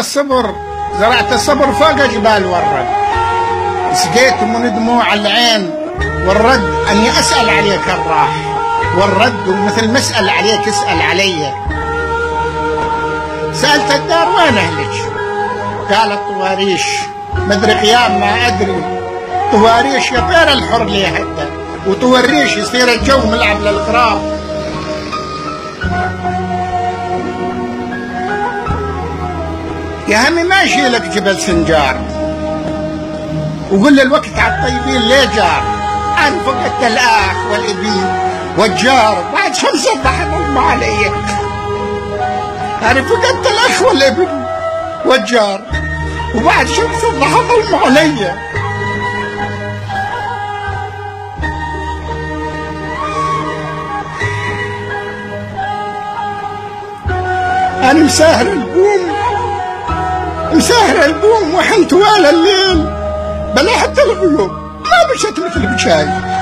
الصبر زرعت الصبر فوق جبال والرد. سقيت من دموع العين والرد أني أسأل عليك الراح. والرد مثل ما اسال عليك اسال علي. سألت الدار وين أهلك؟ قالت طواريش. مدري قيام ما أدري. طواريش يا طير الحر لي حتى وطوريش يصير الجو ملعب للقراب يا همي ماشي لك جبل سنجار. وقول لي الوقت على الطيبين ليه جار؟ أنا فقدت الآخ والإبين والجار. بعد شمس الضحى ظلم علي أنا فقدت الأخ والابن والجار. وبعد شمس الضحى ظلم علي أنا مساهر البوم مساهر البوم وحن طوال الليل. بلا حتى الغيوم ما مشت مثل بشاي.